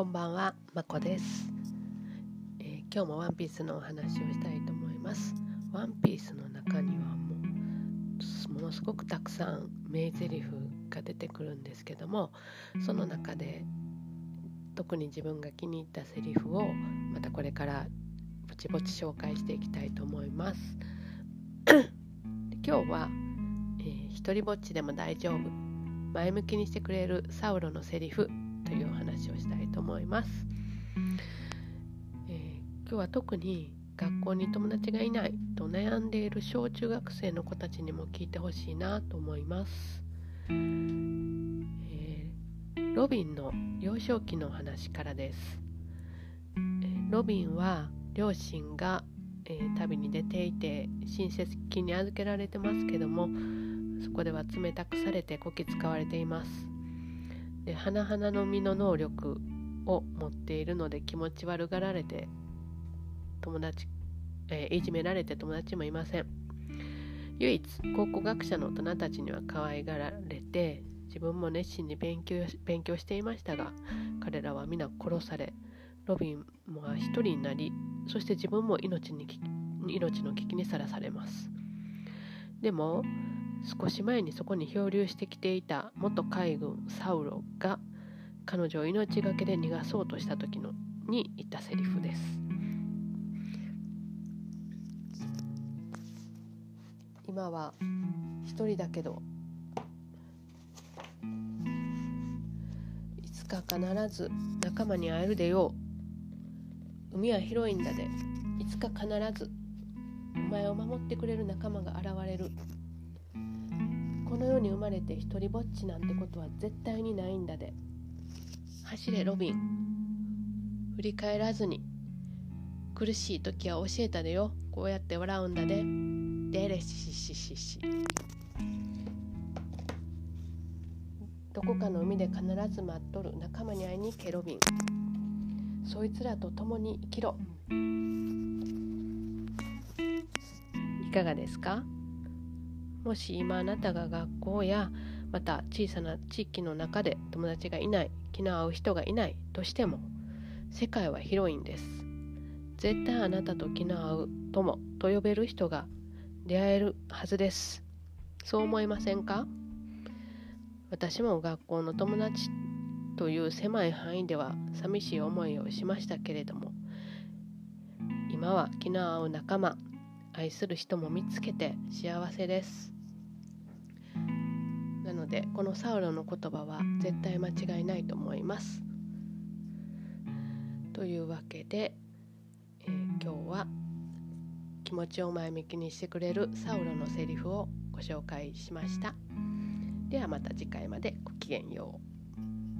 こんばんは、まこです、えー、今日もワンピースのお話をしたいと思います。ワンピースの中にはもうものすごくたくさん名台詞が出てくるんですけども、その中で特に自分が気に入ったセリフをまたこれからぼちぼち紹介していきたいと思います。今日は、えー、一人ぼっちでも大丈夫前向きにしてくれるサウロのセリフというお話をしたいと思います、えー、今日は特に学校に友達がいないと悩んでいる小中学生の子たちにも聞いてほしいなと思います、えー、ロビンの幼少期の話からです、えー、ロビンは両親が、えー、旅に出ていて親戚に預けられてますけどもそこでは冷たくされてこき使われています。で花々の実の能力を持っているので気持ち悪がられて友達、えー、いじめられて友達もいません。唯一考古学者の大人たちには可愛がられて自分も熱心に勉強勉強していましたが彼らは皆殺されロビンも一人になりそして自分も命に命の危機にさらされます。でも少し前にそこに漂流してきていた元海軍サウロが彼女を命がけで逃がそうとした時のに言ったセリフです。今は一人だけどいつか必ず仲間に会えるでよう。海は広いんだでいつか必ずお前を守ってくれる仲間が現れる。この世に生まれて一人ぼっちなんてことは絶対にないんだで。走れロビン。振り返らずに。苦しい時は教えたでよ。こうやって笑うんだで。でれししししどこかの海で必ず待っとる。仲間に会いに行けロビン。そいつらと共に生きろ。いかがですか？もし今あなたが学校やまた小さな地域の中で友達がいない気の合う人がいないとしても世界は広いんです。絶対あなたと気の合う友と呼べる人が出会えるはずです。そう思いませんか？私も学校の友達という狭い範囲では寂しい思いをしましたけれども今は気の合う仲間愛する人も見つけて幸せです。なのでこのサウロの言葉は絶対間違いないと思います。というわけで、えー、今日は気持ちを前向きにしてくれるサウロのセリフをご紹介しました。ではまた次回までごきげんよう。